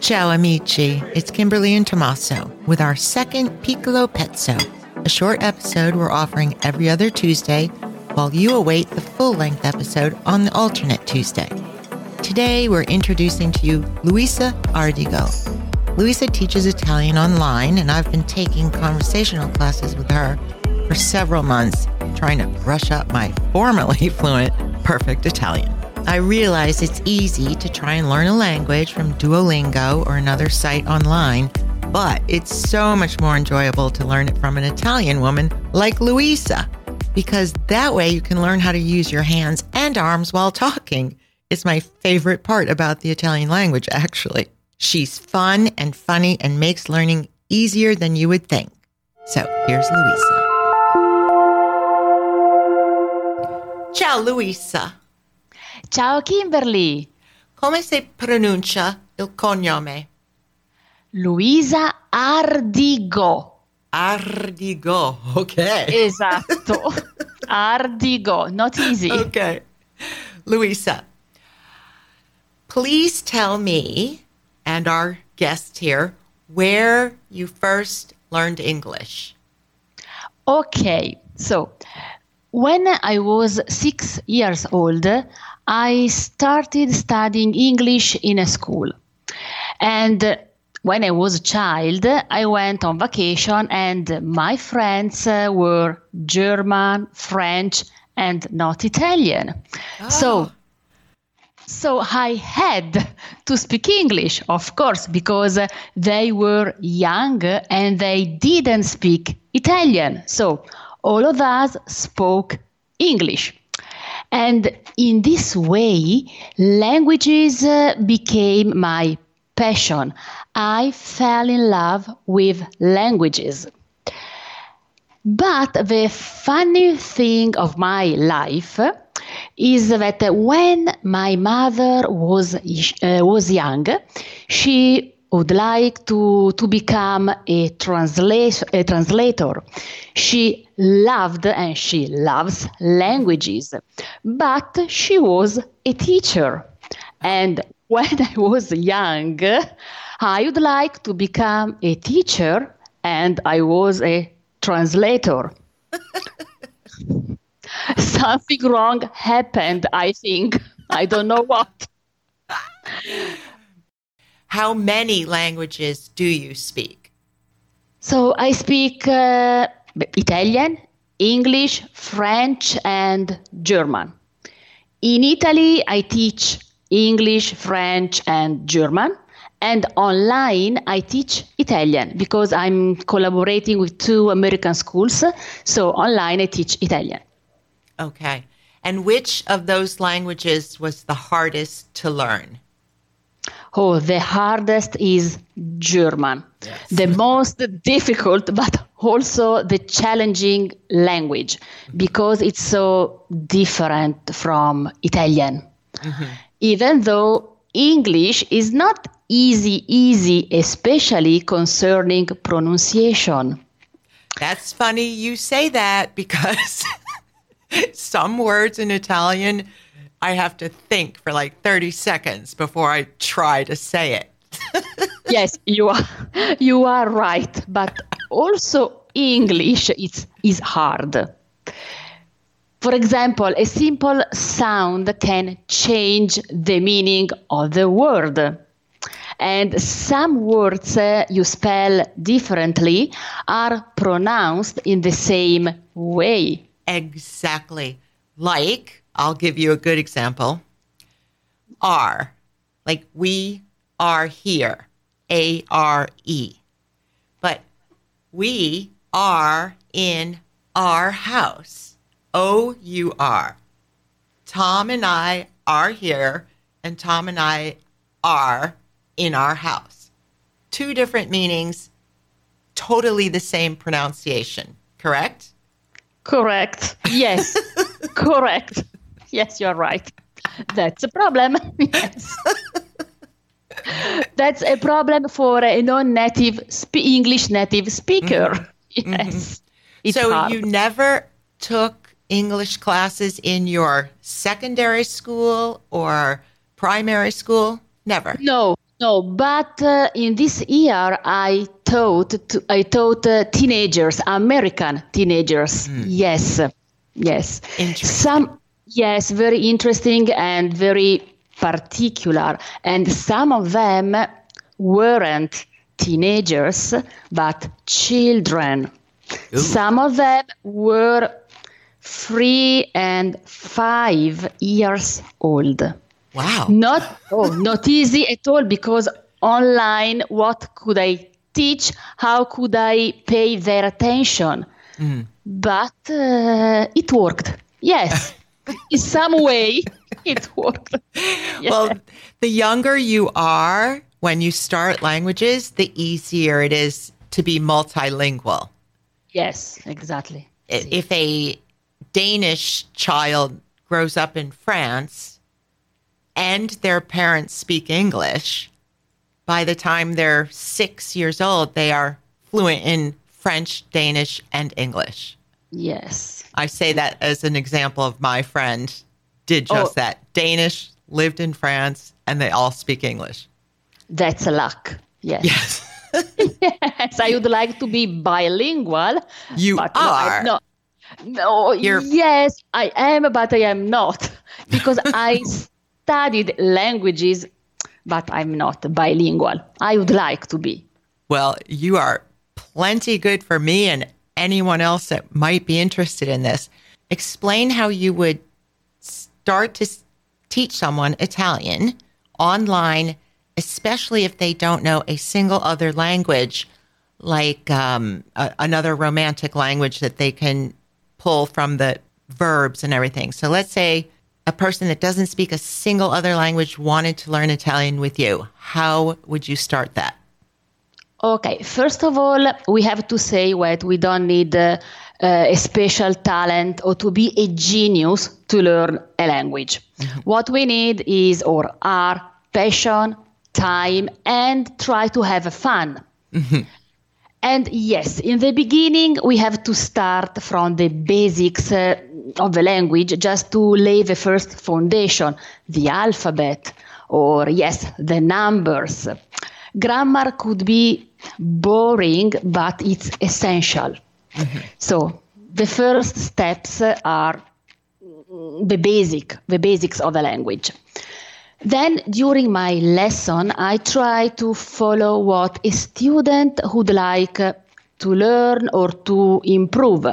Ciao amici, it's Kimberly and Tommaso with our second Piccolo Pezzo, a short episode we're offering every other Tuesday while you await the full length episode on the alternate Tuesday. Today we're introducing to you Luisa Ardigo. Luisa teaches Italian online, and I've been taking conversational classes with her for several months, trying to brush up my formerly fluent perfect Italian. I realize it's easy to try and learn a language from Duolingo or another site online, but it's so much more enjoyable to learn it from an Italian woman like Luisa, because that way you can learn how to use your hands and arms while talking. It's my favorite part about the Italian language, actually. She's fun and funny and makes learning easier than you would think. So here's Luisa. Ciao, Luisa. Ciao Kimberly. Come si pronuncia il cognome? Luisa Ardigo. Ardigo. Okay. Esatto. Ardigo. Not easy. Okay. Luisa, please tell me and our guest here where you first learned English. Okay. So, when I was six years old, I started studying English in a school. And when I was a child, I went on vacation, and my friends uh, were German, French, and not Italian. Oh. So, so I had to speak English, of course, because they were young and they didn't speak Italian. So all of us spoke English. And in this way, languages uh, became my passion. I fell in love with languages. But the funny thing of my life is that when my mother was uh, was young, she would like to, to become a, translate, a translator. She loved and she loves languages, but she was a teacher. And when I was young, I would like to become a teacher, and I was a translator. Something wrong happened, I think. I don't know what. How many languages do you speak? So I speak uh, Italian, English, French, and German. In Italy, I teach English, French, and German. And online, I teach Italian because I'm collaborating with two American schools. So online, I teach Italian. Okay. And which of those languages was the hardest to learn? Oh, the hardest is German. Yes. The most difficult, but also the challenging language mm-hmm. because it's so different from Italian. Mm-hmm. Even though English is not easy, easy, especially concerning pronunciation. That's funny you say that because some words in Italian I have to think for like 30 seconds before I try to say it. yes, you are you are right, but also English is is hard. For example, a simple sound can change the meaning of the word. And some words uh, you spell differently are pronounced in the same way. Exactly. Like, I'll give you a good example. Are. Like we are here. A R E. But we are in our house. O U R. Tom and I are here, and Tom and I are in our house. Two different meanings, totally the same pronunciation, correct? Correct. Yes. Correct. Yes, you're right. That's a problem. Yes. That's a problem for a non-native spe- English native speaker. Yes. It's so hard. you never took English classes in your secondary school or primary school? Never. No, no. But uh, in this year, I taught to, I taught uh, teenagers, American teenagers. Mm. Yes, yes. Some yes, very interesting and very particular. And some of them weren't teenagers, but children. Ooh. Some of them were three and five years old. Wow. Not oh, not easy at all because online what could I teach? How could I pay their attention? Mm. But uh, it worked. Yes. In some way it worked. Yeah. Well, the younger you are when you start languages, the easier it is to be multilingual. Yes, exactly. If a Danish child grows up in France and their parents speak English, by the time they're six years old, they are fluent in French, Danish, and English. Yes. I say that as an example of my friend did just oh. that. Danish, lived in France, and they all speak English. That's a luck. Yes. Yes. yes, I would like to be bilingual. You but are. No, no, You're... yes, I am, but I am not because I studied languages, but I'm not bilingual. I would like to be. Well, you are plenty good for me and anyone else that might be interested in this. Explain how you would start to teach someone Italian online, especially if they don't know a single other language, like um, a, another romantic language that they can pull from the verbs and everything. So let's say a person that doesn't speak a single other language wanted to learn Italian with you. How would you start that? Okay, first of all, we have to say that we don't need uh, a special talent or to be a genius to learn a language. Mm-hmm. What we need is or are passion, time, and try to have fun. Mm-hmm. And yes, in the beginning, we have to start from the basics uh, of the language just to lay the first foundation, the alphabet, or yes, the numbers. Grammar could be boring, but it's essential. Mm-hmm. So the first steps are the basic, the basics of the language. Then during my lesson, I try to follow what a student would like to learn or to improve.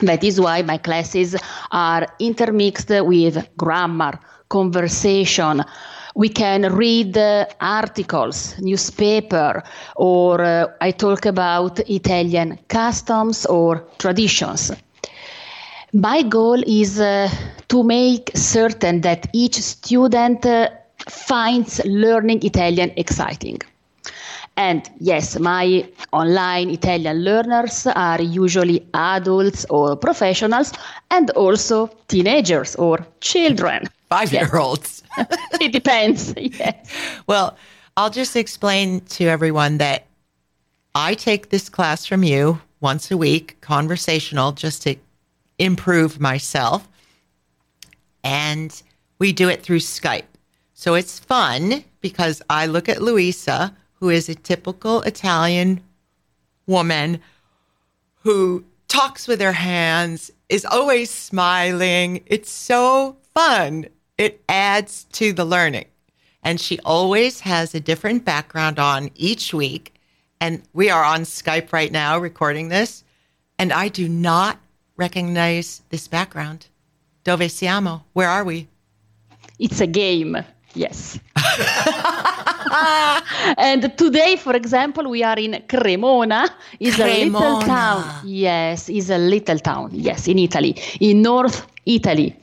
That is why my classes are intermixed with grammar, conversation. We can read uh, articles, newspaper, or uh, I talk about Italian customs or traditions. My goal is uh, to make certain that each student uh, finds learning Italian exciting. And yes, my online Italian learners are usually adults or professionals and also teenagers or children. Five year olds. it depends. Yes. Well, I'll just explain to everyone that I take this class from you once a week, conversational, just to improve myself. And we do it through Skype. So it's fun because I look at Luisa, who is a typical Italian woman who talks with her hands, is always smiling. It's so fun. It adds to the learning. And she always has a different background on each week. And we are on Skype right now recording this. And I do not recognize this background. Dove siamo? Where are we? It's a game. Yes. and today, for example, we are in Cremona. Is a little town. Yes, is a little town. Yes, in Italy, in North Italy.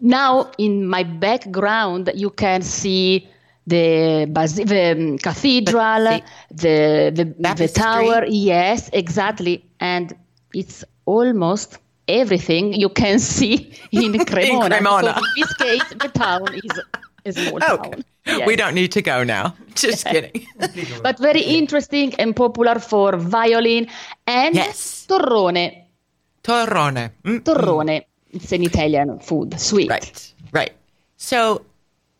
Now, in my background, you can see the, bas- the um, cathedral, the the, the tower. Yes, exactly, and it's almost everything you can see in Cremona. in Cremona. in this case, the town is a small okay. town. Yes. We don't need to go now. Just kidding. but very interesting and popular for violin and yes. torrone. Torrone. Mm-mm. Torrone. It's an Italian food, sweet. Right, right. So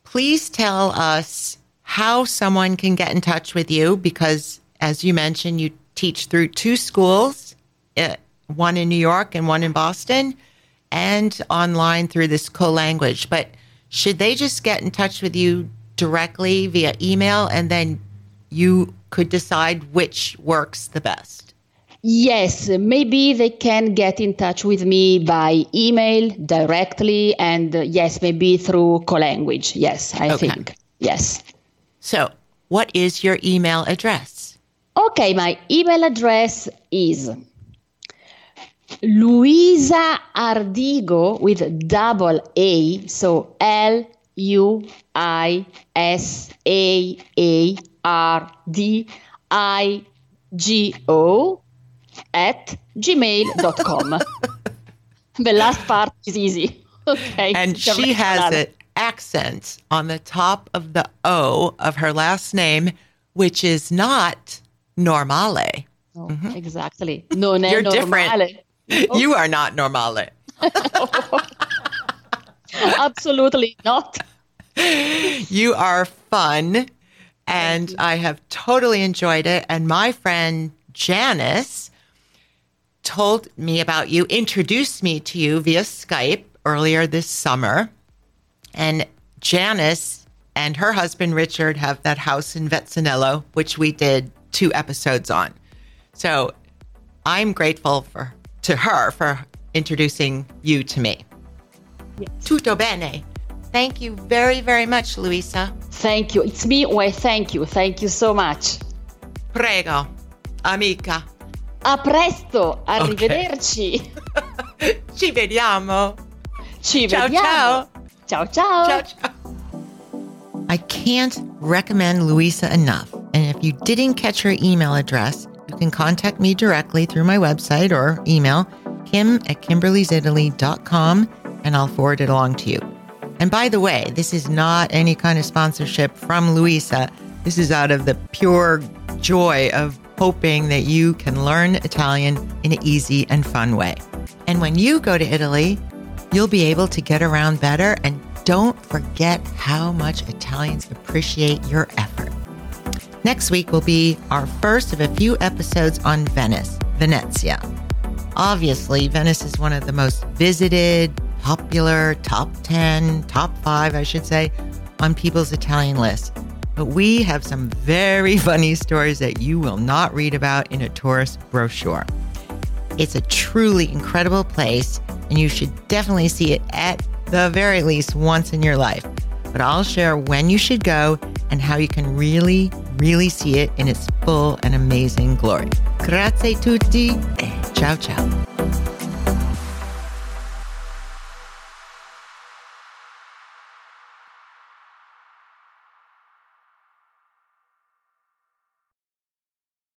please tell us how someone can get in touch with you because, as you mentioned, you teach through two schools, uh, one in New York and one in Boston, and online through this co language. But should they just get in touch with you directly via email and then you could decide which works the best? Yes, maybe they can get in touch with me by email directly, and uh, yes, maybe through co-language. Yes, I okay. think. Yes. So, what is your email address? Okay, my email address is Luisa Ardigo with double A, so L U I S A A R D I G O at gmail.com. the last part is easy. Okay. And she has an accent on the top of the O of her last name, which is not normale. Oh, mm-hmm. Exactly. Non è You're normale. different. You are not normale. Absolutely not. You are fun, and I have totally enjoyed it. And my friend Janice told me about you, introduced me to you via Skype earlier this summer. And Janice and her husband Richard have that house in Vezzanello, which we did two episodes on. So I'm grateful for to her for introducing you to me. Yes. Tutto bene. Thank you very, very much, Luisa. Thank you. It's me. Well, thank you. Thank you so much. Prego, amica. A presto. Arrivederci. Okay. Ci vediamo. Ci ciao, vediamo. Ciao. Ciao, ciao. Ciao, ciao. I can't recommend Luisa enough. And if you didn't catch her email address, you can contact me directly through my website or email, kim at kimberlysitaly.com, and I'll forward it along to you. And by the way, this is not any kind of sponsorship from Luisa. This is out of the pure joy of hoping that you can learn Italian in an easy and fun way. And when you go to Italy, you'll be able to get around better and don't forget how much Italians appreciate your effort. Next week will be our first of a few episodes on Venice, Venezia. Obviously, Venice is one of the most visited, popular, top 10, top five, I should say, on people's Italian list. But we have some very funny stories that you will not read about in a tourist brochure. It's a truly incredible place, and you should definitely see it at the very least once in your life. But I'll share when you should go and how you can really, really see it in its full and amazing glory. Grazie tutti ciao ciao.